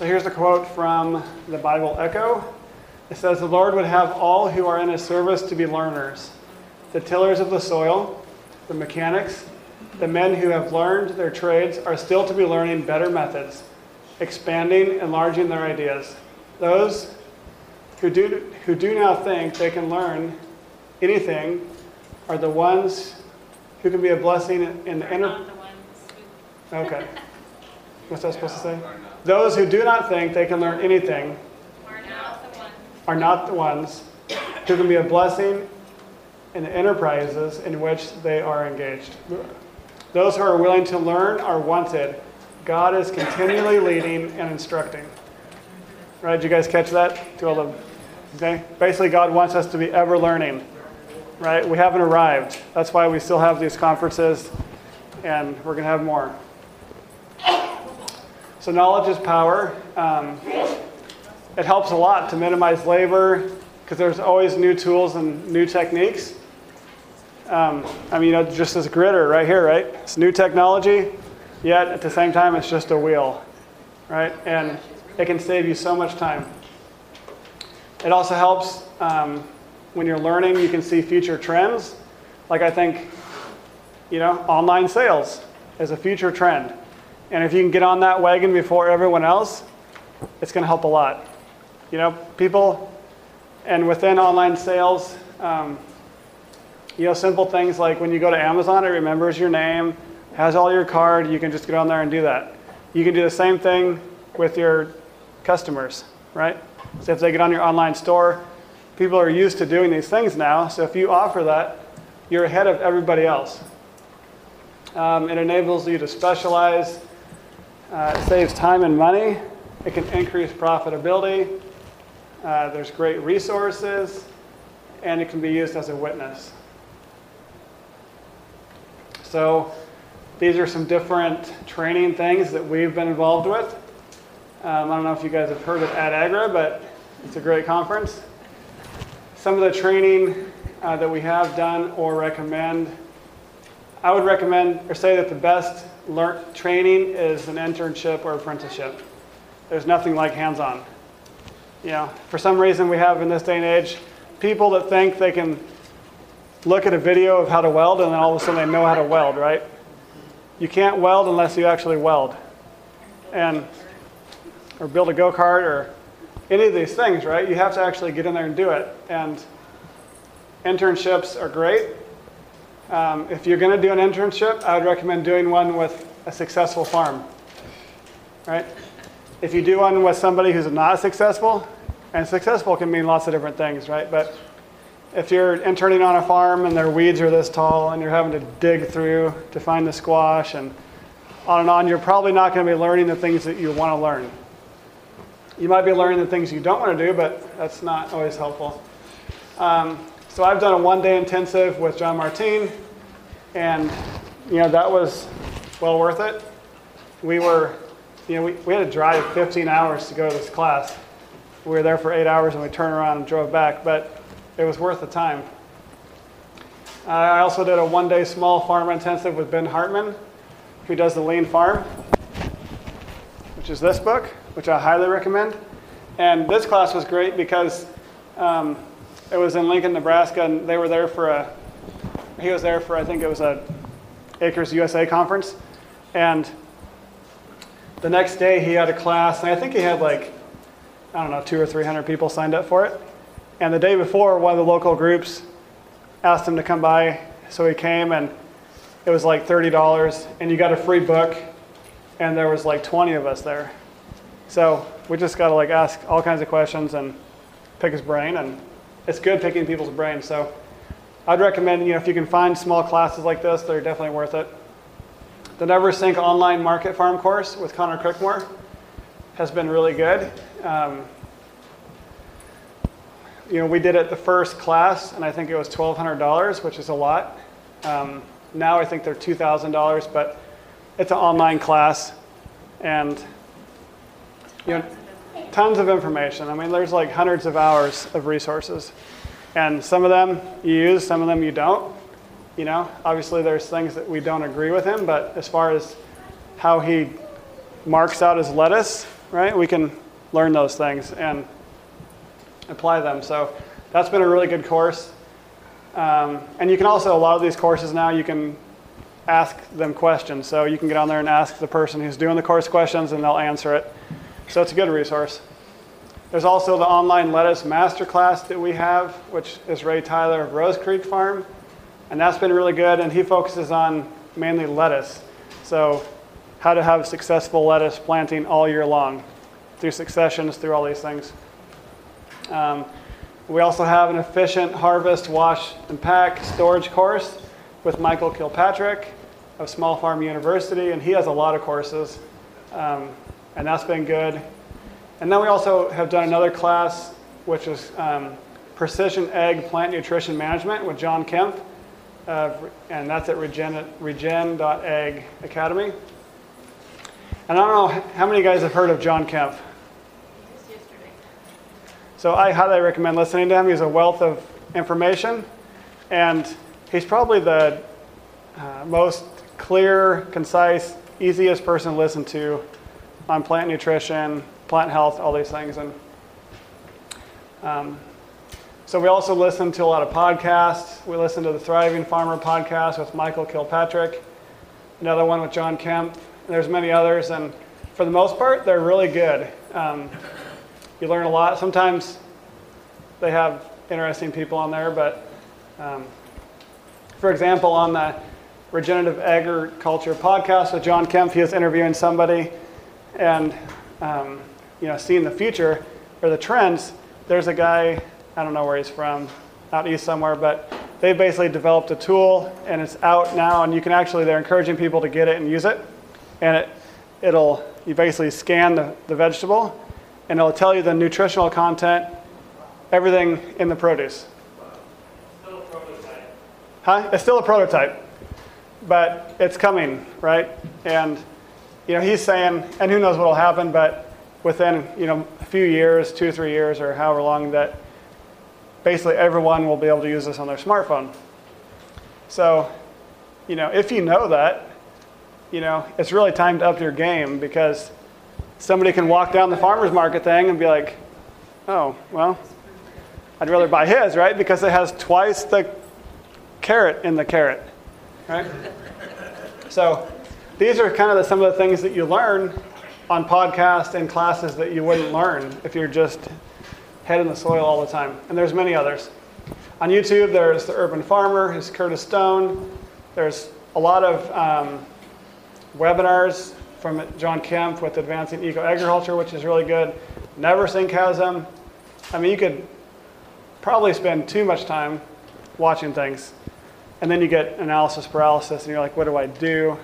So here's a quote from the Bible Echo. It says, The Lord would have all who are in his service to be learners, the tillers of the soil, the mechanics, the men who have learned their trades are still to be learning better methods, expanding, enlarging their ideas. Those who do, who do not think they can learn anything are the ones who can be a blessing in the We're inner. not the ones who- Okay. What's that supposed to say? Those who do not think they can learn anything Are not the ones. are not the ones who can be a blessing in the enterprises in which they are engaged. Those who are willing to learn are wanted. God is continually leading and instructing. Right? Did you guys catch that? To all the, okay? Basically, God wants us to be ever learning. Right? We haven't arrived. That's why we still have these conferences, and we're going to have more. So, knowledge is power. Um, it helps a lot to minimize labor because there's always new tools and new techniques. Um, I mean, you know, just this gritter right here, right? It's new technology, yet at the same time, it's just a wheel, right? And it can save you so much time. It also helps um, when you're learning, you can see future trends. Like, I think, you know, online sales is a future trend. And if you can get on that wagon before everyone else, it's going to help a lot. You know, people, and within online sales, um, you know, simple things like when you go to Amazon, it remembers your name, has all your card, you can just get on there and do that. You can do the same thing with your customers, right? So if they get on your online store, people are used to doing these things now. So if you offer that, you're ahead of everybody else. Um, it enables you to specialize. Uh, it saves time and money. It can increase profitability. Uh, there's great resources, and it can be used as a witness. So, these are some different training things that we've been involved with. Um, I don't know if you guys have heard of AdAgra, but it's a great conference. Some of the training uh, that we have done or recommend, I would recommend or say that the best learn- training is an internship or apprenticeship. There's nothing like hands-on. You know, for some reason we have in this day and age people that think they can look at a video of how to weld and then all of a sudden they know how to weld, right? You can't weld unless you actually weld. And or build a go-kart or any of these things, right? You have to actually get in there and do it. And internships are great. Um, if you're going to do an internship, I would recommend doing one with a successful farm, right? If you do one with somebody who's not successful, and successful can mean lots of different things, right? But if you're interning on a farm and their weeds are this tall and you're having to dig through to find the squash and on and on, you're probably not going to be learning the things that you want to learn. You might be learning the things you don't want to do, but that's not always helpful. Um, so I've done a one-day intensive with Jean-Martin, and you know that was well worth it. We were, you know, we, we had to drive 15 hours to go to this class. We were there for eight hours and we turned around and drove back, but it was worth the time. I also did a one-day small farm intensive with Ben Hartman, who does the Lean Farm, which is this book, which I highly recommend. And this class was great because um, it was in Lincoln, Nebraska, and they were there for a. He was there for I think it was a Acres USA conference, and the next day he had a class, and I think he had like I don't know two or three hundred people signed up for it. And the day before, one of the local groups asked him to come by, so he came, and it was like thirty dollars, and you got a free book, and there was like twenty of us there. So we just got to like ask all kinds of questions and pick his brain, and it's good picking people's brains. So I'd recommend, you know, if you can find small classes like this, they're definitely worth it. The Neversink online market farm course with Conor Crickmore has been really good. Um, you know, we did it the first class, and I think it was $1,200, which is a lot. Um, now I think they're $2,000, but it's an online class, and you know, tons of information. I mean, there's like hundreds of hours of resources, and some of them you use, some of them you don't. You know, obviously there's things that we don't agree with him, but as far as how he marks out his lettuce, right? We can learn those things and apply them. So that's been a really good course. Um, and you can also, a lot of these courses now, you can ask them questions. So you can get on there and ask the person who's doing the course questions and they'll answer it. So it's a good resource. There's also the online lettuce masterclass that we have, which is Ray Tyler of Rose Creek Farm. And that's been really good. And he focuses on mainly lettuce. So how to have successful lettuce planting all year long through successions, through all these things. Um, we also have an efficient harvest, wash, and pack storage course with Michael Kilpatrick of Small Farm University, and he has a lot of courses, um, and that's been good. And then we also have done another class, which is um, Precision Ag Plant Nutrition Management with John Kempf, uh, and that's at regen, regen.ag academy. And I don't know how many of you guys have heard of John Kempf. So I highly recommend listening to him. He's a wealth of information, and he's probably the uh, most clear, concise, easiest person to listen to on plant nutrition, plant health, all these things. And um, so we also listen to a lot of podcasts. We listen to the Thriving Farmer podcast with Michael Kilpatrick, another one with John Kempf. There's many others, and for the most part, they're really good. Um, you learn a lot. Sometimes they have interesting people on there, but um, for example, on the Regenerative Agriculture podcast with John Kempf, he is interviewing somebody and um, you know seeing the future or the trends. There's a guy I don't know where he's from, out east somewhere, but they basically developed a tool and it's out now, and you can actually they're encouraging people to get it and use it, and it it'll you basically scan the, the vegetable and it'll tell you the nutritional content, everything in the produce. Huh? It's still a prototype, but it's coming, right? And you know, he's saying, and who knows what'll happen, but within you know a few years, two, three years, or however long, that basically everyone will be able to use this on their smartphone. So, you know, if you know that, you know, it's really time to up your game because somebody can walk down the farmer's market thing and be like, oh, well, I'd rather buy his, right? Because it has twice the carrot in the carrot, right? So these are kind of the, some of the things that you learn on podcasts and classes that you wouldn't learn if you're just head in the soil all the time. And there's many others. On YouTube, there's The Urban Farmer, who's Curtis Stone. There's a lot of um, webinars from John Kempf with Advancing Eco Agriculture, which is really good. Has them. I mean, you could probably spend too much time watching things. And then you get analysis paralysis, and you're like, what do I do?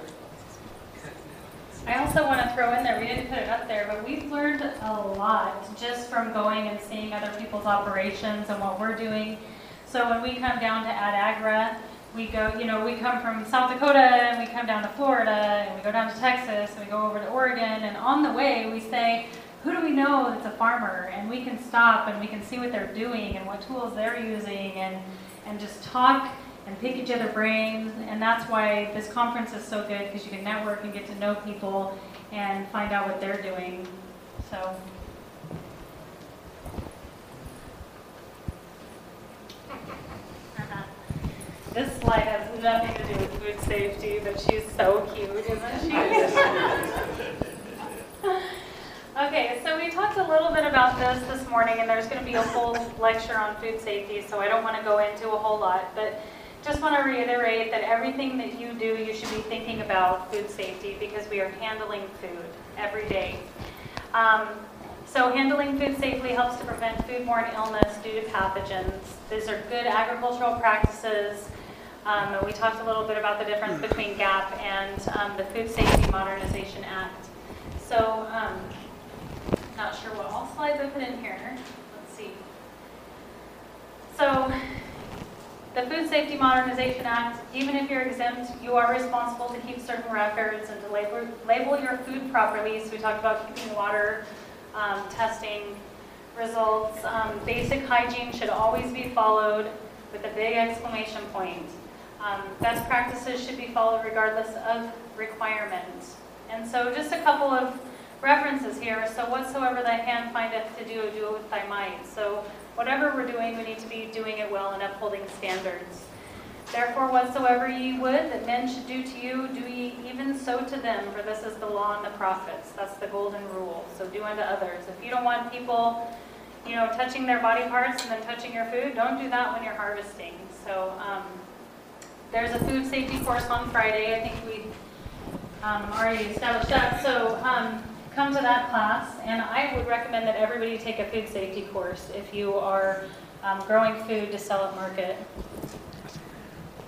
I also want to throw in there, we didn't put it up there, but we've learned a lot just from going and seeing other people's operations and what we're doing. So when we come down to Ad Agra, we go, you know, we come from South Dakota and we come down to Florida and we go down to Texas and we go over to Oregon and on the way we say, who do we know that's a farmer? And we can stop and we can see what they're doing and what tools they're using and, and just talk and pick each other brains. And that's why this conference is so good because you can network and get to know people and find out what they're doing. So. This slide has nothing to do with food safety, but she's so cute, isn't she? Okay, so we talked a little bit about this this morning, and there's going to be a whole lecture on food safety, so I don't want to go into a whole lot, but just want to reiterate that everything that you do, you should be thinking about food safety because we are handling food every day. Um, so handling food safely helps to prevent foodborne illness due to pathogens. These are good agricultural practices. Um, and we talked a little bit about the difference between GAP and um, the Food Safety Modernization Act. So, um, not sure what all slides I put in here. Let's see. So, the Food Safety Modernization Act, even if you're exempt, you are responsible to keep certain records and to label, label your food properly. So we talked about keeping water, um, testing results. Um, basic hygiene should always be followed with a big exclamation point. Um, best practices should be followed regardless of requirements. And so just a couple of references here, so whatsoever thy hand findeth to do, do it with thy might. So whatever we're doing, we need to be doing it well and upholding standards. Therefore, whatsoever ye would that men should do to you, do ye even so to them, for this is the law and the prophets. That's the golden rule. So do unto others. If you don't want people, you know, touching their body parts and then touching your food, don't do that when you're harvesting. So um, there's a food safety course on Friday. I think we um, already established that. So um, come to that class, and I would recommend that everybody take a food safety course if you are um, growing food to sell at market.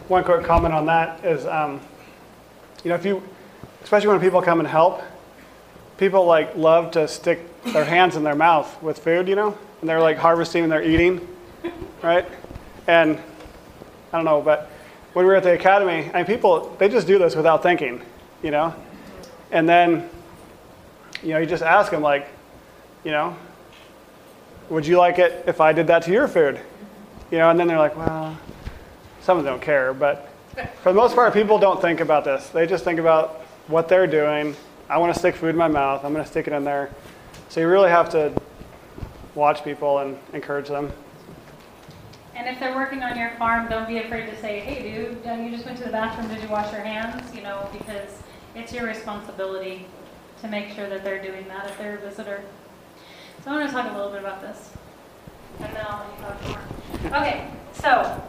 One quick comment on that is, um, you know, if you, especially when people come and help, people like love to stick their hands in their mouth with food, you know, and they're like harvesting and they're eating, right? And I don't know, but when we were at the academy, I mean, people they just do this without thinking, you know, and then, you know, you just ask them like, you know, would you like it if I did that to your food, you know, and then they're like, well some of them don't care, but for the most part, people don't think about this. They just think about what they're doing. I want to stick food in my mouth. I'm going to stick it in there. So you really have to watch people and encourage them. And if they're working on your farm, don't be afraid to say, hey, dude, you just went to the bathroom. Did you wash your hands? You know, because it's your responsibility to make sure that they're doing that if they're a visitor. So I want to talk a little bit about this. And then I'll let you talk more. Okay, so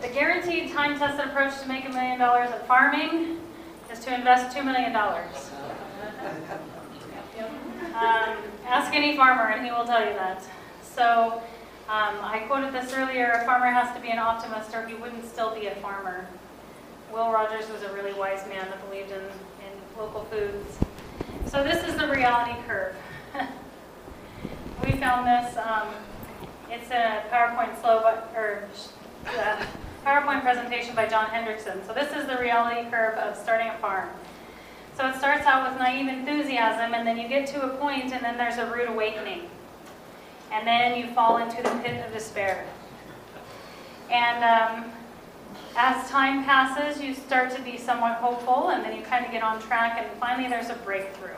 the guaranteed time-tested approach to make a million dollars at farming is to invest $2 million. Um, ask any farmer and he will tell you that. So um, I quoted this earlier, a farmer has to be an optimist or he wouldn't still be a farmer. Will Rogers was a really wise man that believed in, in local foods. So this is the reality curve. we found this, um, it's a PowerPoint slow, or uh, PowerPoint presentation by John Hendrickson. So this is the reality curve of starting a farm. So it starts out with naive enthusiasm, and then you get to a point, and then there's a rude awakening. And then you fall into the pit of despair. And um, as time passes, you start to be somewhat hopeful, and then you kind of get on track, and finally there's a breakthrough.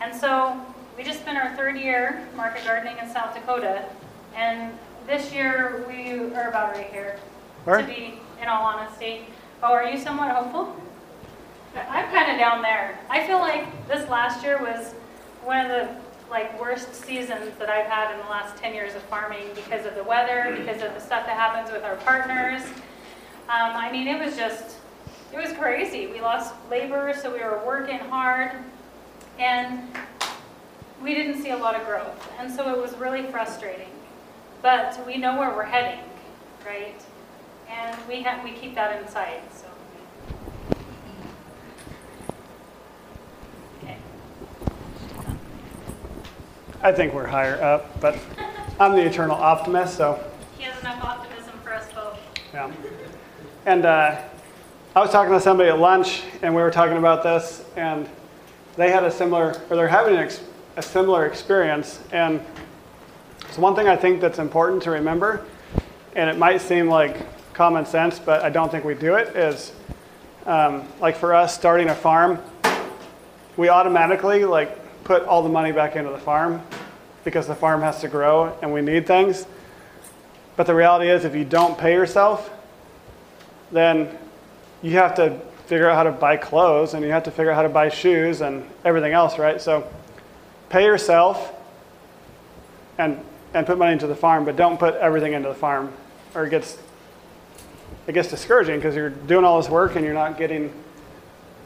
And so we just spent our third year market gardening in South Dakota, and this year we are about right here Where? to be, in all honesty. Oh, are you somewhat hopeful? I'm kind of down there. I feel like this last year was one of the like worst seasons that I've had in the last 10 years of farming because of the weather, because of the stuff that happens with our partners. Um, I mean, it was just, it was crazy. We lost labor, so we were working hard, and we didn't see a lot of growth. And so it was really frustrating. But we know where we're heading, right? And we have, we keep that in sight, so. Okay. I think we're higher up, but I'm the eternal optimist, so He has enough optimism for us both. yeah. And uh, I was talking to somebody at lunch, and we were talking about this, and they had a similar, or they're having ex- a similar experience. And so one thing I think that's important to remember, and it might seem like common sense, but I don't think we do it, is um, like for us starting a farm, we automatically like put all the money back into the farm because the farm has to grow and we need things. But the reality is, if you don't pay yourself, then you have to figure out how to buy clothes and you have to figure out how to buy shoes and everything else, right? So pay yourself and, and put money into the farm, but don't put everything into the farm or it gets, it gets discouraging because you're doing all this work and you're not getting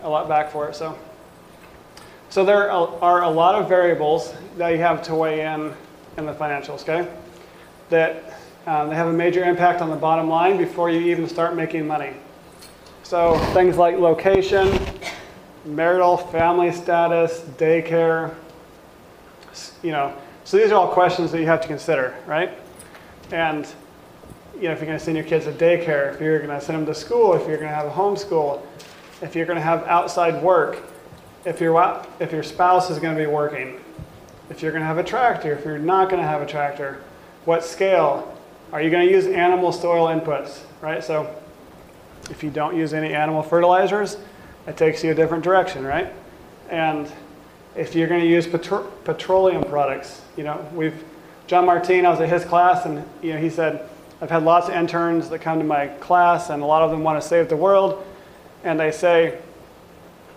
a lot back for it. So, so there are a lot of variables that you have to weigh in in the financials, okay? That um, they have a major impact on the bottom line before you even start making money. So things like location, marital, family status, daycare, you know. So these are all questions that you have to consider, right? And you know, if you're going to send your kids to daycare, if you're going to send them to school, if you're going to have a homeschool, if you're going to have outside work, if your if your spouse is going to be working, if you're going to have a tractor, if you're not going to have a tractor, what scale? Are you going to use animal soil inputs, right? So if you don't use any animal fertilizers, it takes you a different direction, right? And if you're going to use petro- petroleum products, you know, we've Jean-Martin. I was at his class, and you know, he said, "I've had lots of interns that come to my class, and a lot of them want to save the world, and they say,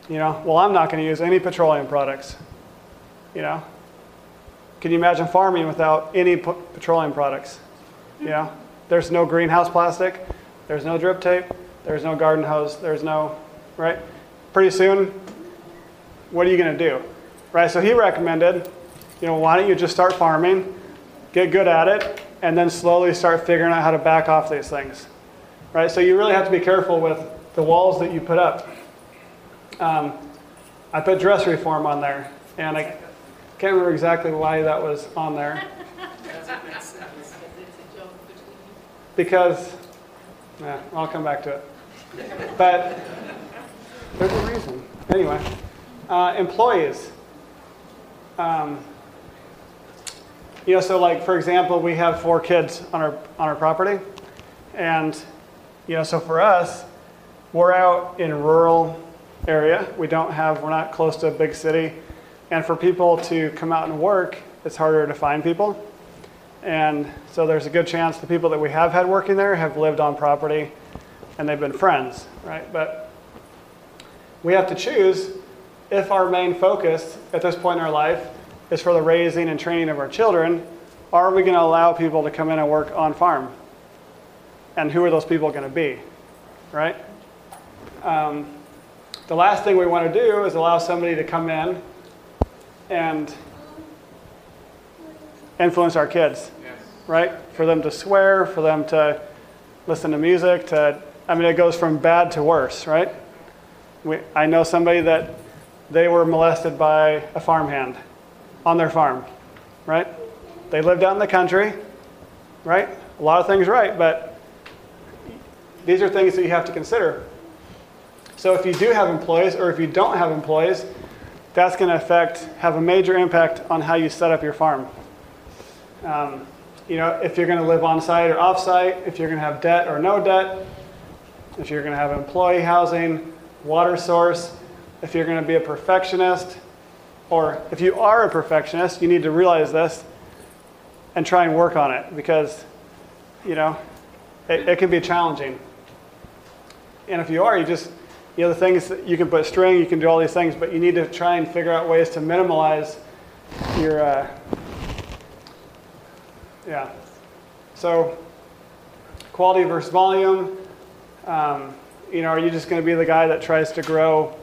you know, well, I'm not going to use any petroleum products. You know, can you imagine farming without any petroleum products? You know, there's no greenhouse plastic, there's no drip tape, there's no garden hose, there's no, right? Pretty soon, what are you going to do? Right? So he recommended, you know, why don't you just start farming, get good at it, and then slowly start figuring out how to back off these things. Right? So you really have to be careful with the walls that you put up. Um, I put dress reform on there, and I can't remember exactly why that was on there. Because, yeah, I'll come back to it. But there's a reason. Anyway, uh, employees. Um, you know, so like for example, we have four kids on our on our property, and you know, so for us, we're out in rural area. We don't have, we're not close to a big city, and for people to come out and work, it's harder to find people. And so there's a good chance the people that we have had working there have lived on property and they've been friends, right? But we have to choose if our main focus at this point in our life is for the raising and training of our children, are we going to allow people to come in and work on farm? And who are those people going to be, right? Um, the last thing we want to do is allow somebody to come in and influence our kids, right? For them to swear, for them to listen to music, to, I mean, it goes from bad to worse, right? We, I know somebody that they were molested by a farmhand on their farm, right? They lived out in the country, right? A lot of things right, but these are things that you have to consider. So if you do have employees or if you don't have employees, that's going to affect, have a major impact on how you set up your farm. Um, you know, if you're going to live on site or off site, if you're going to have debt or no debt, if you're going to have employee housing, water source, if you're going to be a perfectionist, or if you are a perfectionist, you need to realize this and try and work on it because, you know, it, it can be challenging. And if you are, you just, you know, the things you can put string, you can do all these things, but you need to try and figure out ways to minimize your, uh, yeah. So, quality versus volume. Um, you know, are you just going to be the guy that tries to grow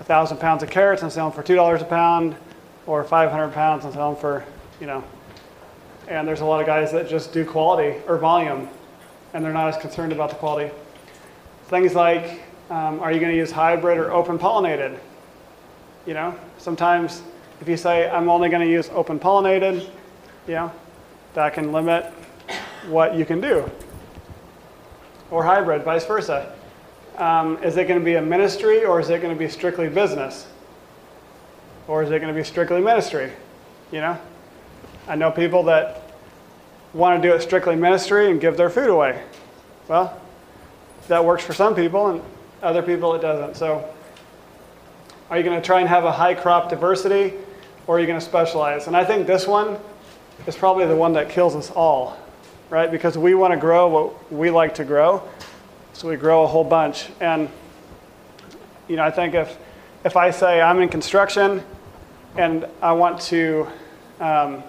a thousand pounds of carrots and sell them for two dollars a pound, or 500 pounds and sell them for, you know? And there's a lot of guys that just do quality or volume, and they're not as concerned about the quality. Things like, um, are you going to use hybrid or open pollinated? You know, sometimes if you say I'm only going to use open pollinated, you know, that can limit what you can do. Or hybrid, vice versa. Um, is it going to be a ministry or is it going to be strictly business? Or is it going to be strictly ministry? You know? I know people that want to do it strictly ministry and give their food away. Well, that works for some people and other people it doesn't. So, are you going to try and have a high crop diversity or are you going to specialize? And I think this one is probably the one that kills us all, right? Because we want to grow what we like to grow. So we grow a whole bunch. And, you know, I think if, if I say I'm in construction and I want to um,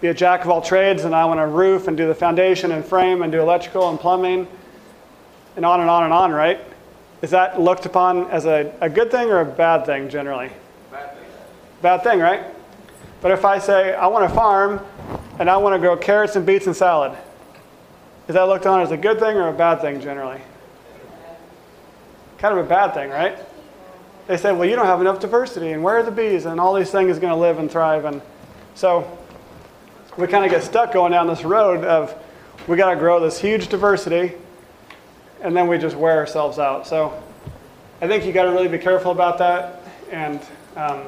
be a jack of all trades and I want to roof and do the foundation and frame and do electrical and plumbing and on and on and on, right? Is that looked upon as a, a good thing or a bad thing generally? Bad thing. Bad thing, right? But if I say I want to farm and I want to grow carrots and beets and salad, is that looked on as a good thing or a bad thing generally? Kind of a bad thing, right? They say, well, you don't have enough diversity, and where are the bees, and all these things going to live and thrive. And so we kind of get stuck going down this road of we got to grow this huge diversity, and then we just wear ourselves out. So I think you got to really be careful about that. And um,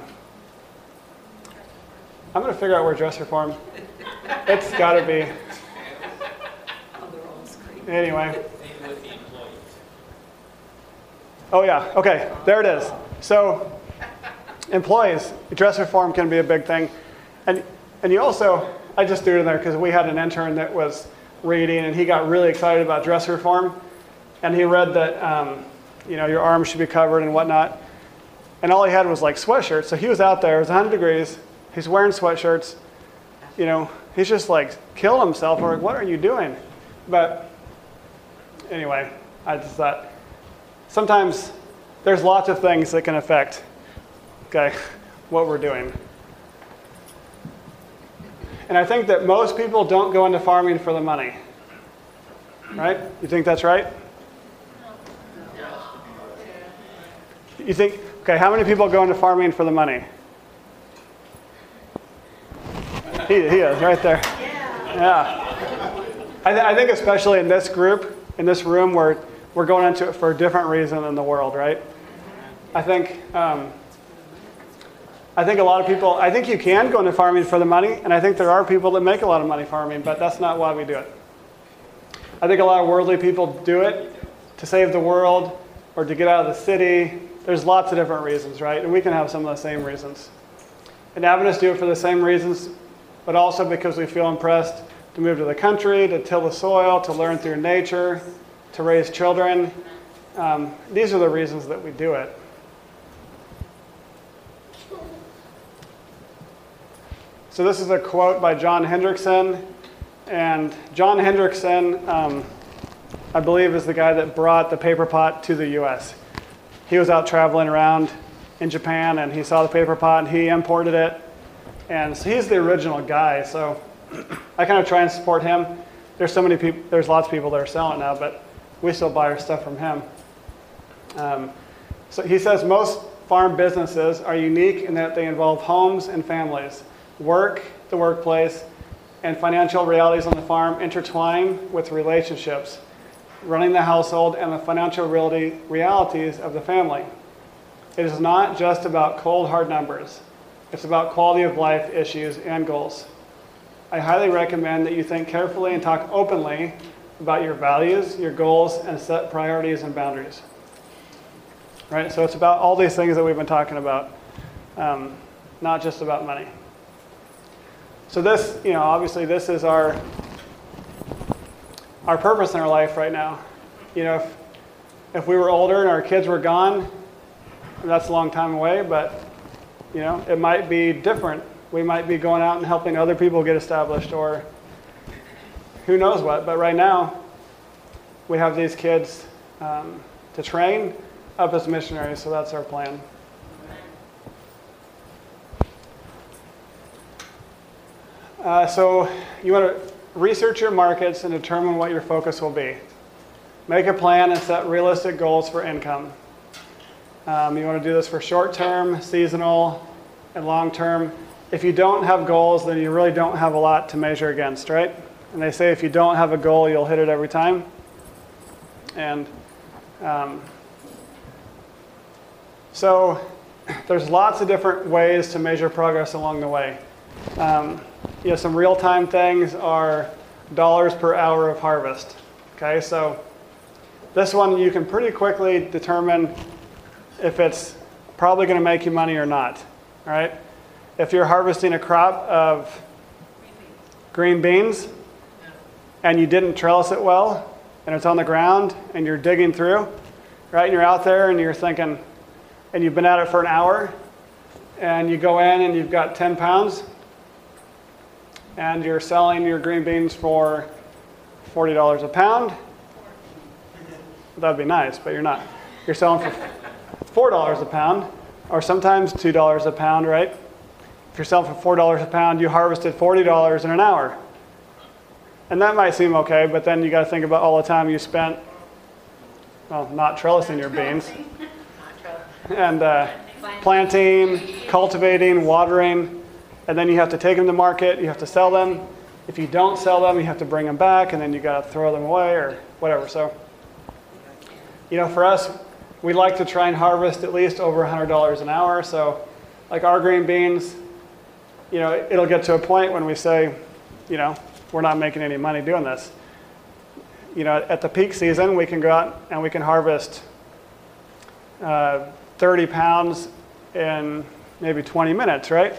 I'm going to figure out where dress reform. It's got to be. Anyway. Oh, yeah. Okay. There it is. So, employees, dress reform can be a big thing. And, and you also, I just threw it in there because we had an intern that was reading and he got really excited about dress reform. And he read that, um, you know, your arms should be covered and whatnot. And all he had was like sweatshirts. So he was out there, it was 100 degrees, he's wearing sweatshirts. You know, he's just like killed himself. Like, what are you doing? But anyway, I just thought sometimes there's lots of things that can affect okay, what we're doing. And I think that most people don't go into farming for the money. Right? You think that's right? You think, okay, how many people go into farming for the money? He, he is, right there. Yeah. I, th- I think especially in this group, in this room, we're, we're going into it for a different reason than the world, right? I think, um, I think a lot of people, I think you can go into farming for the money, and I think there are people that make a lot of money farming, but that's not why we do it. I think a lot of worldly people do it to save the world or to get out of the city. There's lots of different reasons, right? And we can have some of the same reasons. And Adventists do it for the same reasons, but also because we feel impressed to move to the country, to till the soil, to learn through nature, to raise children. Um, these are the reasons that we do it. So, this is a quote by John Hendrickson. And John Hendrickson, um, I believe, is the guy that brought the paper pot to the US. He was out traveling around in Japan and he saw the paper pot and he imported it. And so he's the original guy. So, I kind of try and support him. There's so many people, there's lots of people that are selling now, but we still buy our stuff from him. Um, so he says most farm businesses are unique in that they involve homes and families. Work, the workplace, and financial realities on the farm intertwine with relationships, running the household, and the financial realities of the family. It is not just about cold, hard numbers, it's about quality of life issues and goals. I highly recommend that you think carefully and talk openly about your values, your goals, and set priorities and boundaries. Right? So it's about all these things that we've been talking about, um, not just about money. So this, you know, obviously this is our our purpose in our life right now. You know, if if we were older and our kids were gone, that's a long time away, but you know, it might be different we might be going out and helping other people get established or who knows what. But right now, we have these kids um, to train up as missionaries, so that's our plan. Uh, so you want to research your markets and determine what your focus will be. Make a plan and set realistic goals for income. Um, you want to do this for short term, seasonal, and long term if you don't have goals, then you really don't have a lot to measure against, right? And they say if you don't have a goal, you'll hit it every time. And um, so there's lots of different ways to measure progress along the way. Um, you know, some real-time things are dollars per hour of harvest. Okay, so this one you can pretty quickly determine if it's probably going to make you money or not. All right if you're harvesting a crop of green beans and you didn't trellis it well and it's on the ground and you're digging through, right? And you're out there and you're thinking, and you've been at it for an hour and you go in and you've got 10 pounds and you're selling your green beans for $40 a pound. That'd be nice, but you're not. You're selling for $4 a pound or sometimes $2 a pound, right? If you're selling for $4 a pound, you harvested $40 in an hour. And that might seem okay, but then you got to think about all the time you spent, well, not trellising your beans, and uh, planting, cultivating, watering, and then you have to take them to market, you have to sell them. If you don't sell them, you have to bring them back, and then you got to throw them away or whatever. So, you know, for us, we like to try and harvest at least over $100 an hour. So, like our green beans, you know, it'll get to a point when we say, you know, we're not making any money doing this. You know, at the peak season, we can go out and we can harvest uh, 30 pounds in maybe 20 minutes, right?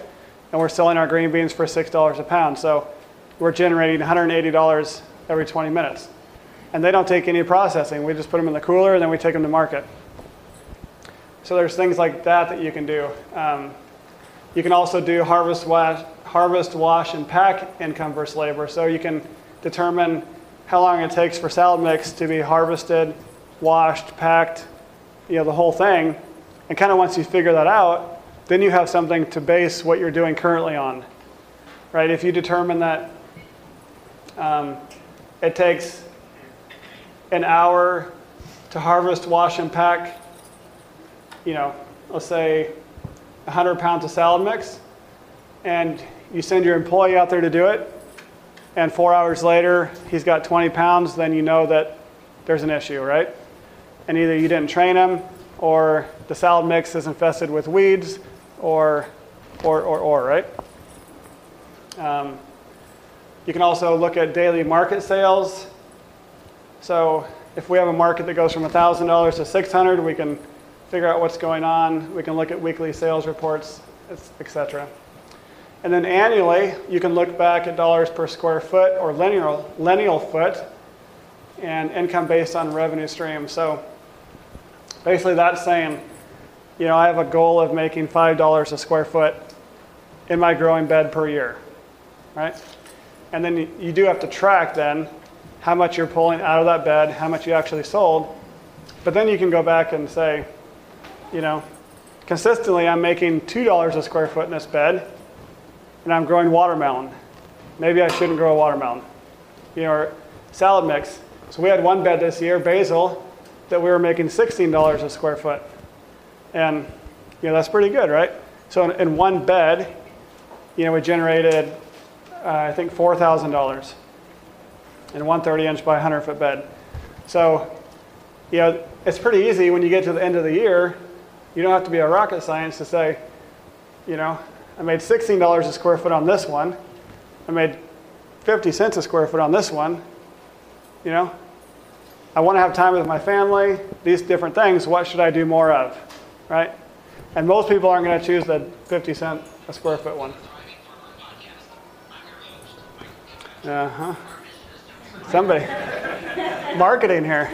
And we're selling our green beans for $6 a pound. So we're generating $180 every 20 minutes. And they don't take any processing. We just put them in the cooler and then we take them to market. So there's things like that that you can do. Um, you can also do harvest wash, harvest, wash, and pack income versus labor. So you can determine how long it takes for salad mix to be harvested, washed, packed, you know, the whole thing. And kind of once you figure that out, then you have something to base what you're doing currently on, right? If you determine that um, it takes an hour to harvest, wash, and pack, you know, let's say 100 pounds of salad mix, and you send your employee out there to do it, and four hours later he's got 20 pounds, then you know that there's an issue, right? And either you didn't train him, or the salad mix is infested with weeds, or, or, or, or right? Um, you can also look at daily market sales. So if we have a market that goes from $1,000 to 600, we can figure out what's going on. We can look at weekly sales reports, etc. And then annually, you can look back at dollars per square foot or linear, lineal foot and income based on revenue stream. So basically that's saying, you know, I have a goal of making $5 a square foot in my growing bed per year, right? And then you, you do have to track then how much you're pulling out of that bed, how much you actually sold. But then you can go back and say, you know, consistently I'm making $2 a square foot in this bed and I'm growing watermelon. Maybe I shouldn't grow a watermelon. You know, or salad mix. So we had one bed this year, basil, that we were making $16 a square foot. And, you know, that's pretty good, right? So in, in one bed, you know, we generated, uh, I think, $4,000 in one 30 inch by 100 foot bed. So, you know, it's pretty easy when you get to the end of the year. You don't have to be a rocket science to say, you know, I made $16 a square foot on this one. I made 50 cents a square foot on this one. You know, I want to have time with my family, these different things. What should I do more of? Right? And most people aren't going to choose the 50 cent a square foot one. Uh huh. Somebody. Marketing here.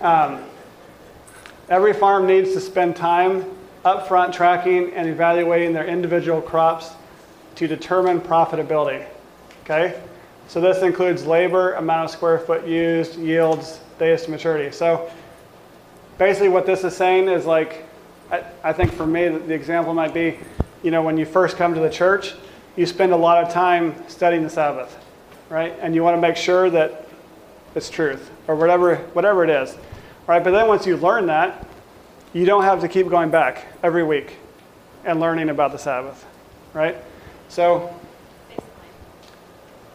Um, every farm needs to spend time upfront tracking and evaluating their individual crops to determine profitability. Okay? So this includes labor, amount of square foot used, yields, days to maturity. So basically what this is saying is like, I, I think for me, the example might be, you know, when you first come to the church, you spend a lot of time studying the Sabbath, right? And you want to make sure that it's truth or whatever, whatever it is, right? But then once you learn that, you don't have to keep going back every week and learning about the Sabbath, right? So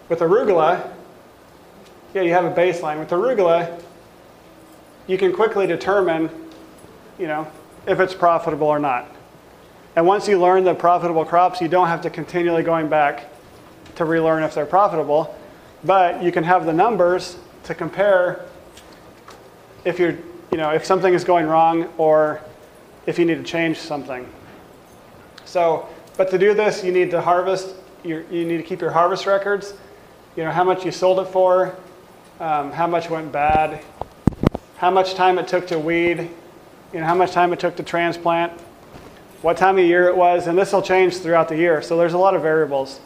with arugula, yeah, you have a baseline. With arugula, you can quickly determine, you know, if it's profitable or not. And once you learn the profitable crops, you don't have to continually going back to relearn if they're profitable, but you can have the numbers to compare if you're, you know, if something is going wrong or if you need to change something. So, but to do this, you need to harvest, you need to keep your harvest records, you know, how much you sold it for, um, how much went bad, how much time it took to weed, you know, how much time it took to transplant, what time of year it was, and this will change throughout the year. So there's a lot of variables.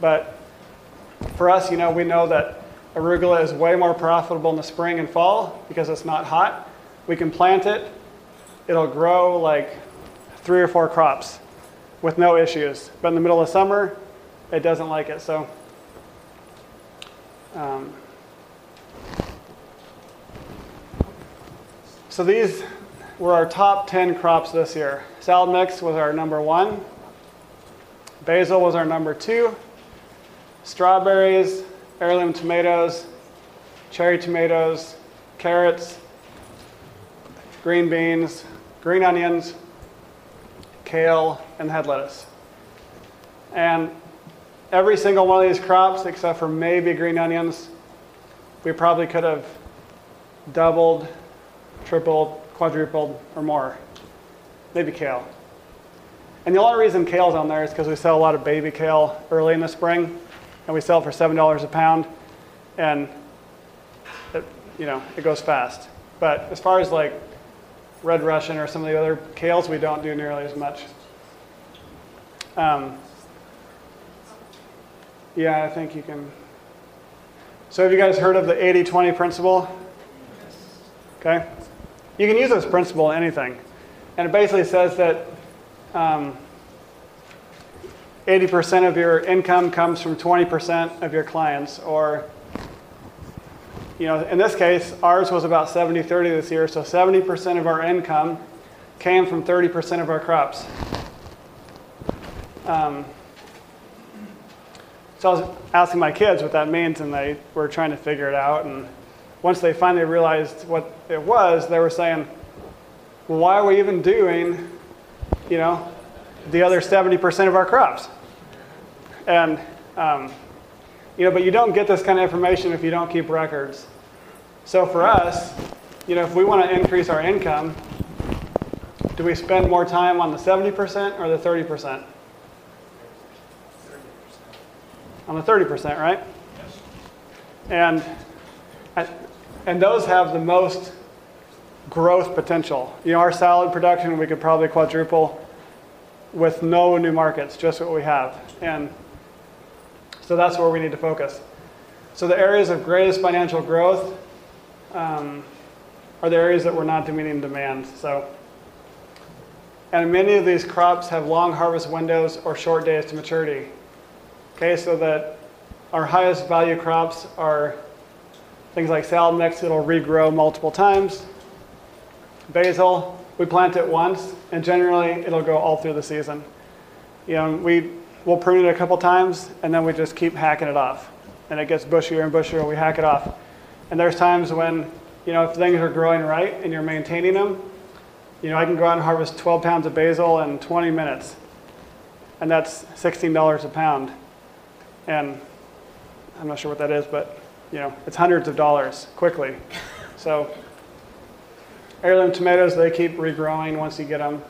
But for us, you know, we know that arugula is way more profitable in the spring and fall because it's not hot. We can plant it, it'll grow like three or four crops with no issues. But in the middle of summer, it doesn't like it. So, um, so these were our top 10 crops this year. Salad mix was our number one. Basil was our number two. Strawberries, heirloom tomatoes, cherry tomatoes, carrots, green beans, green onions, kale, and head lettuce. And every single one of these crops, except for maybe green onions, we probably could have doubled, tripled, quadrupled, or more. Maybe kale. And the only reason kale's on there is because we sell a lot of baby kale early in the spring, and we sell for seven dollars a pound, and it, you know it goes fast. But as far as like red Russian or some of the other kales, we don't do nearly as much. Um, yeah, I think you can. So have you guys heard of the 80-20 principle? Okay. You can use this principle in anything. And it basically says that um, 80% of your income comes from 20% of your clients. Or, you know, in this case, ours was about 70 30 this year. So 70% of our income came from 30% of our crops. Um, so I was asking my kids what that means, and they were trying to figure it out. And once they finally realized what it was, they were saying, why are we even doing, you know, the other 70% of our crops? And, um, you know, but you don't get this kind of information if you don't keep records. So for us, you know, if we want to increase our income, do we spend more time on the 70% or the 30%? On the 30%, right? Yes. And, and those have the most growth potential. You know, our salad production, we could probably quadruple with no new markets, just what we have. And so that's where we need to focus. So the areas of greatest financial growth um, are the areas that we're not meeting demand. So, and many of these crops have long harvest windows or short days to maturity. Okay, so that our highest value crops are things like salad mix, it'll regrow multiple times. Basil, we plant it once, and generally it'll go all through the season. You know, we will prune it a couple times, and then we just keep hacking it off. And it gets bushier and bushier, and we hack it off. And there's times when, you know, if things are growing right and you're maintaining them, you know, I can go out and harvest 12 pounds of basil in 20 minutes. And that's $16 a pound. And I'm not sure what that is, but, you know, it's hundreds of dollars quickly. So heirloom tomatoes, they keep regrowing once you get them.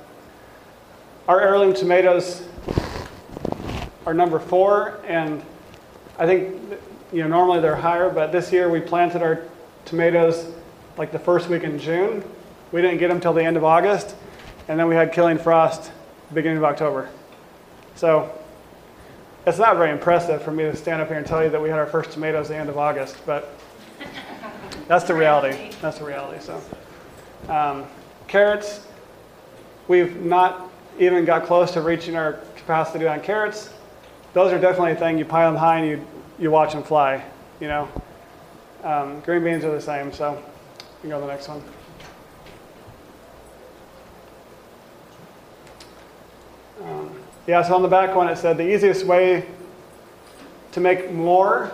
Our heirloom tomatoes are number four, and I think you know normally they're higher, but this year we planted our tomatoes like the first week in June. We didn't get them till the end of August, and then we had killing frost beginning of October. So it's not very impressive for me to stand up here and tell you that we had our first tomatoes the end of August, but that's the reality. That's the reality. So. Um, carrots, we've not even got close to reaching our capacity on carrots. Those are definitely a thing. You pile them high and you, you watch them fly, you know. Um, green beans are the same, so you can go to the next one. Um, yeah, so on the back one it said the easiest way to make more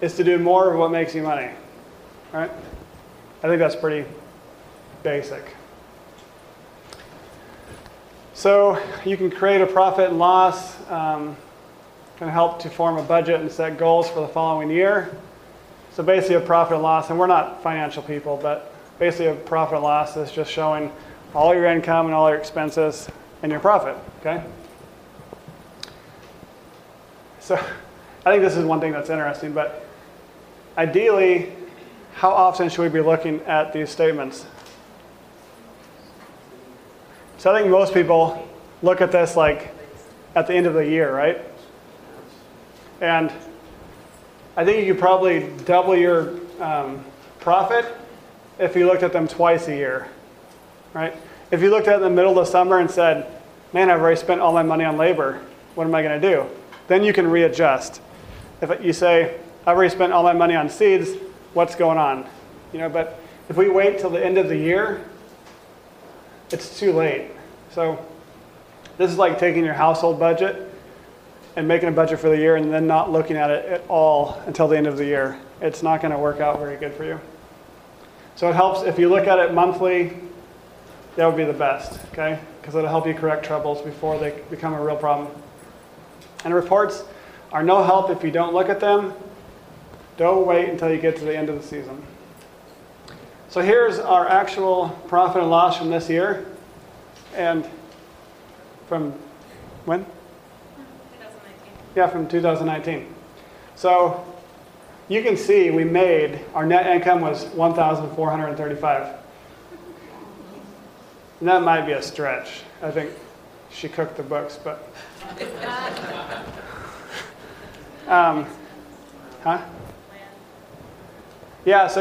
is to do more of what makes you money, right? I think that's pretty basic. So you can create a profit and loss, um, can help to form a budget and set goals for the following year. So basically a profit and loss, and we're not financial people, but basically a profit and loss is just showing all your income and all your expenses and your profit, okay? So I think this is one thing that's interesting, but ideally, how often should we be looking at these statements? So I think most people look at this like at the end of the year, right? And I think you could probably double your um, profit if you looked at them twice a year, right? If you looked at it in the middle of the summer and said, man, I've already spent all my money on labor, what am I going to do? Then you can readjust. If you say, I've already spent all my money on seeds, what's going on? You know, but if we wait till the end of the year, it's too late. So this is like taking your household budget and making a budget for the year and then not looking at it at all until the end of the year. It's not going to work out very good for you. So it helps if you look at it monthly, that would be the best, okay? Because it'll help you correct troubles before they become a real problem. And reports are no help if you don't look at them. Don't wait until you get to the end of the season. So here's our actual profit and loss from this year. And from When? 2019. Yeah, from 2019. So you can see we made, our net income was 1,435. And that might be a stretch. I think she cooked the books, but. Um, huh? Yeah, so,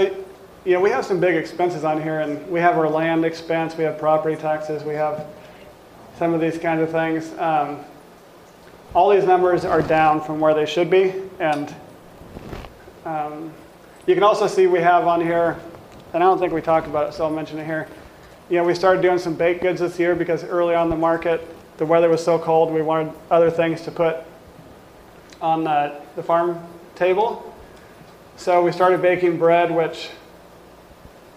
you know, we have some big expenses on here, and we have our land expense, we have property taxes, we have some of these kinds of things. Um, all these numbers are down from where they should be, and um, you can also see we have on here, and I don't think we talked about it, so I'll mention it here. You know, we started doing some baked goods this year because early on the market, the weather was so cold, we wanted other things to put on the, the farm table. So we started baking bread, which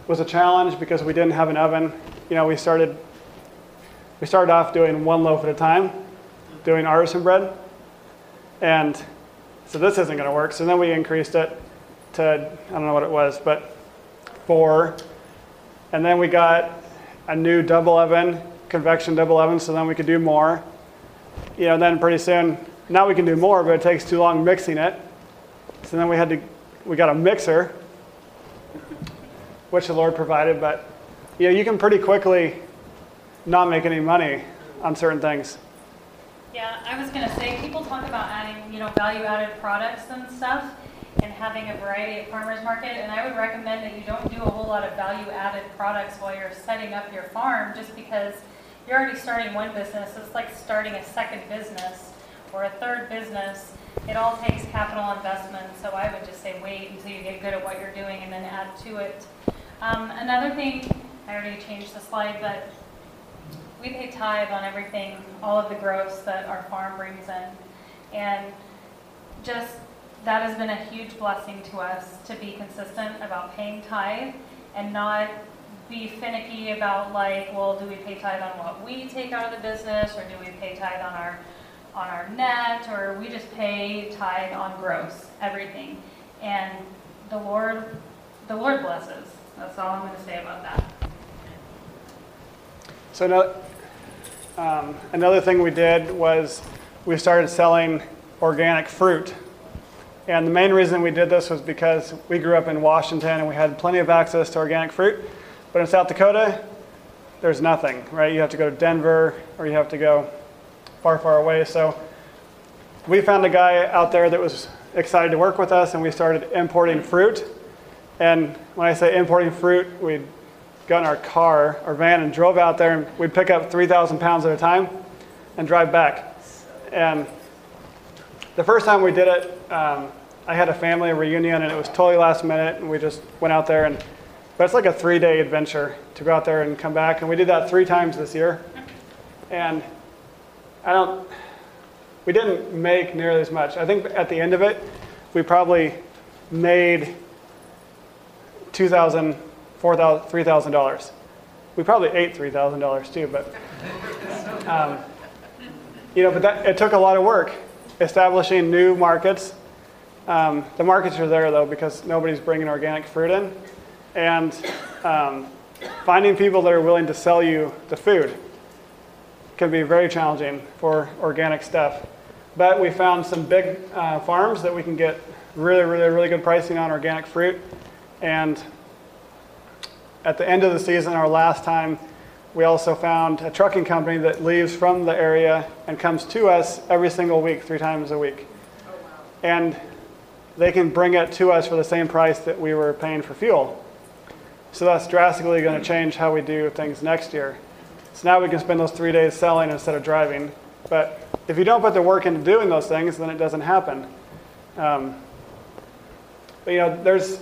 was a challenge because we didn't have an oven. You know, we started we started off doing one loaf at a time, doing artisan bread, and so this isn't going to work. So then we increased it to I don't know what it was, but four, and then we got a new double oven, convection double oven, so then we could do more. You know, then pretty soon now we can do more, but it takes too long mixing it. So then we had to we got a mixer, which the Lord provided, but you know, you can pretty quickly not make any money on certain things. Yeah, I was gonna say, people talk about adding, you know, value-added products and stuff, and having a variety at farmer's market, and I would recommend that you don't do a whole lot of value-added products while you're setting up your farm, just because you're already starting one business, it's like starting a second business, or a third business. It all takes capital investment, so I would just say wait until you get good at what you're doing and then add to it. Um, another thing, I already changed the slide, but we pay tithe on everything, all of the gross that our farm brings in. And just, that has been a huge blessing to us to be consistent about paying tithe and not be finicky about like, well, do we pay tithe on what we take out of the business or do we pay tithe on our, on our net or we just pay tithe on gross, everything. And the Lord, the Lord blesses. That's all I'm going to say about that. So no, um, another thing we did was we started selling organic fruit. And the main reason we did this was because we grew up in Washington and we had plenty of access to organic fruit. But in South Dakota, there's nothing, right? You have to go to Denver or you have to go far, far away. So we found a guy out there that was excited to work with us and we started importing fruit. And when I say importing fruit, we'd got in our car, our van, and drove out there, and we'd pick up 3,000 pounds at a time and drive back. And the first time we did it, um, I had a family reunion, and it was totally last minute, and we just went out there, and but it's like a three-day adventure to go out there and come back, and we did that three times this year. And I don't, we didn't make nearly as much. I think at the end of it, we probably made 2,000 $4,000, $3,000. We probably ate $3,000 too, but, um, you know, but that, it took a lot of work establishing new markets. Um, the markets are there though because nobody's bringing organic fruit in, and um, finding people that are willing to sell you the food can be very challenging for organic stuff. But we found some big uh, farms that we can get really, really, really good pricing on organic fruit, and at the end of the season, our last time, we also found a trucking company that leaves from the area and comes to us every single week, three times a week. And they can bring it to us for the same price that we were paying for fuel. So that's drastically going to change how we do things next year. So now we can spend those three days selling instead of driving. But if you don't put the work into doing those things, then it doesn't happen. Um, but you know, there's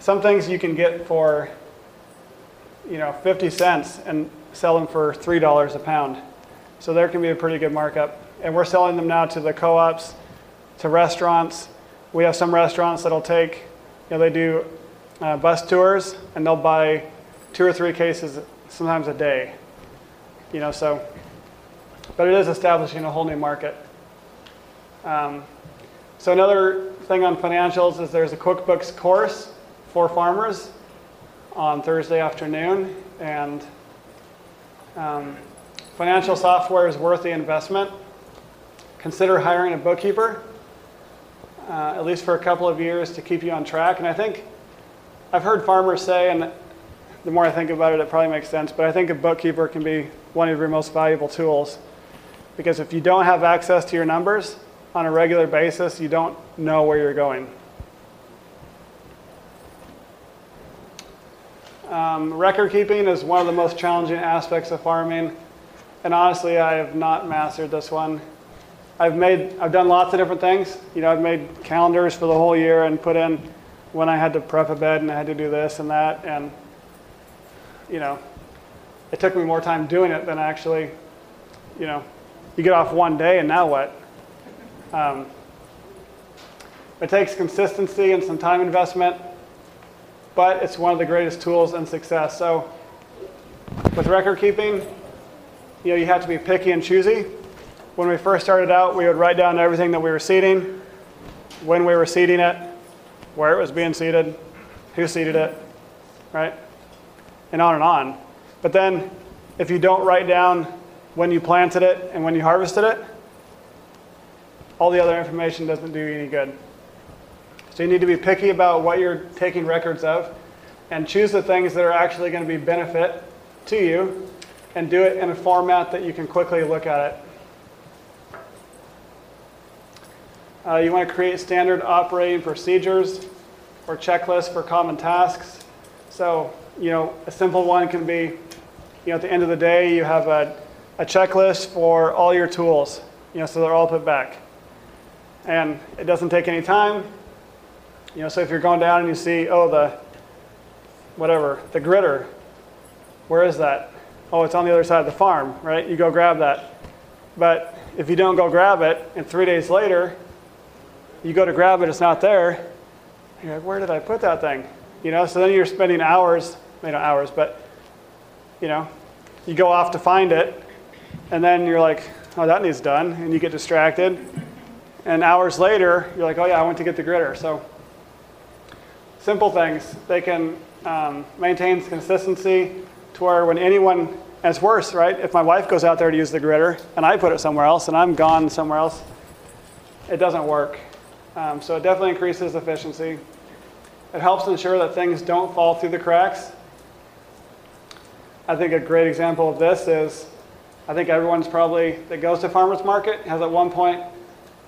some things you can get for you know, 50 cents and sell them for $3 a pound. So there can be a pretty good markup. And we're selling them now to the co-ops, to restaurants. We have some restaurants that'll take, you know, they do uh, bus tours and they'll buy two or three cases sometimes a day. You know, so, but it is establishing a whole new market. Um, so another thing on financials is there's a QuickBooks course for farmers on Thursday afternoon, and um, financial software is worth the investment. consider hiring a bookkeeper, uh, at least for a couple of years to keep you on track. And I think I've heard farmers say, and the more I think about it, it probably makes sense, but I think a bookkeeper can be one of your most valuable tools. Because if you don't have access to your numbers on a regular basis, you don't know where you're going. Um, record keeping is one of the most challenging aspects of farming. And honestly, I have not mastered this one. I've made, I've done lots of different things. You know, I've made calendars for the whole year and put in when I had to prep a bed and I had to do this and that. And, you know, it took me more time doing it than actually, you know, you get off one day and now what? Um, it takes consistency and some time investment, but it's one of the greatest tools in success. So, with record keeping, you know, you have to be picky and choosy. When we first started out, we would write down everything that we were seeding, when we were seeding it, where it was being seeded, who seeded it, right? And on and on. But then, if you don't write down when you planted it and when you harvested it, all the other information doesn't do you any good. So you need to be picky about what you're taking records of and choose the things that are actually going to be benefit to you and do it in a format that you can quickly look at it. Uh, you want to create standard operating procedures or checklists for common tasks. So, you know, a simple one can be, you know, at the end of the day, you have a, a checklist for all your tools, you know, so they're all put back. And it doesn't take any time. You know, so if you're going down and you see, oh, the, whatever, the gritter, where is that? Oh, it's on the other side of the farm, right? You go grab that. But if you don't go grab it, and three days later, you go to grab it, it's not there. You're like, where did I put that thing? You know, so then you're spending hours, maybe not hours, but you know, you go off to find it, and then you're like, oh, that needs done, and you get distracted. And hours later, you're like, oh yeah, I went to get the gritter. So simple things. They can um, maintain consistency to where when anyone, and it's worse, right? If my wife goes out there to use the gritter and I put it somewhere else and I'm gone somewhere else, it doesn't work. Um, so it definitely increases efficiency. It helps ensure that things don't fall through the cracks. I think a great example of this is I think everyone's probably that goes to farmers market has at one point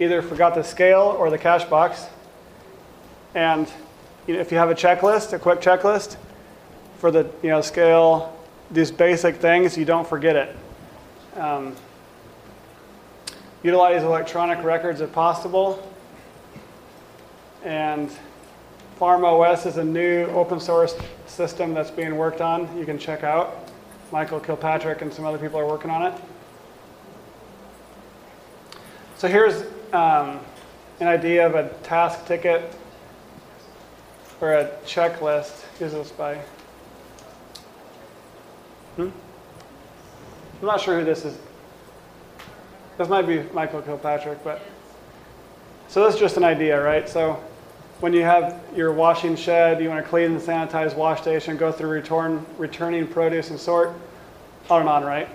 either forgot the scale or the cash box. And you know, if you have a checklist, a quick checklist for the you know scale, these basic things, you don't forget it. Um, utilize electronic records if possible. And FarmOS is a new open source system that's being worked on. You can check out. Michael Kilpatrick and some other people are working on it. So here's um, an idea of a task ticket or a checklist. Here's this by. Hmm? I'm not sure who this is. This might be Michael Kilpatrick, but so that's just an idea, right? So when you have your washing shed, you want to clean and sanitize wash station, go through return, returning produce and sort, on and on, right?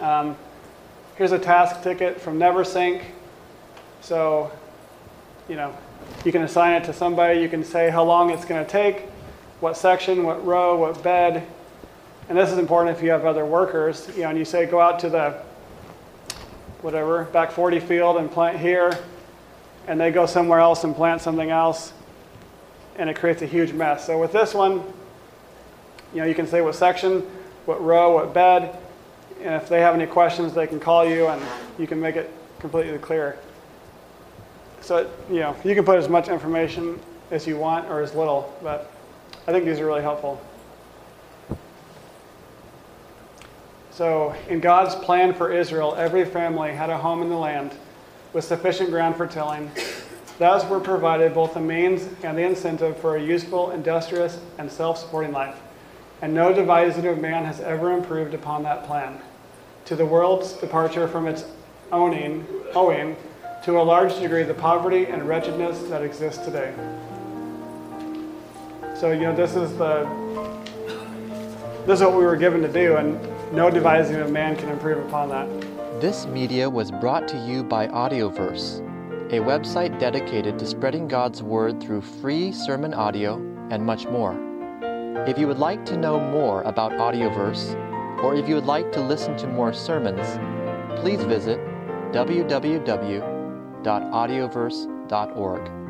Um, here's a task ticket from Neversink. So, you know, you can assign it to somebody. You can say how long it's going to take, what section, what row, what bed. And this is important if you have other workers. You know, and you say go out to the whatever back 40 field and plant here and they go somewhere else and plant something else, and it creates a huge mess. So with this one, you know, you can say what section, what row, what bed, and if they have any questions, they can call you, and you can make it completely clear. So you know, you can put as much information as you want or as little, but I think these are really helpful. So, in God's plan for Israel, every family had a home in the land with sufficient ground for tilling. Thus were provided both the means and the incentive for a useful, industrious, and self supporting life. And no devising of man has ever improved upon that plan. To the world's departure from its owning, owing to a large degree the poverty and wretchedness that exists today. So, you know, this is the this is what we were given to do, and no devising of man can improve upon that. This media was brought to you by Audioverse, a website dedicated to spreading God's Word through free sermon audio and much more. If you would like to know more about Audioverse, or if you would like to listen to more sermons, please visit www.audioverse.org.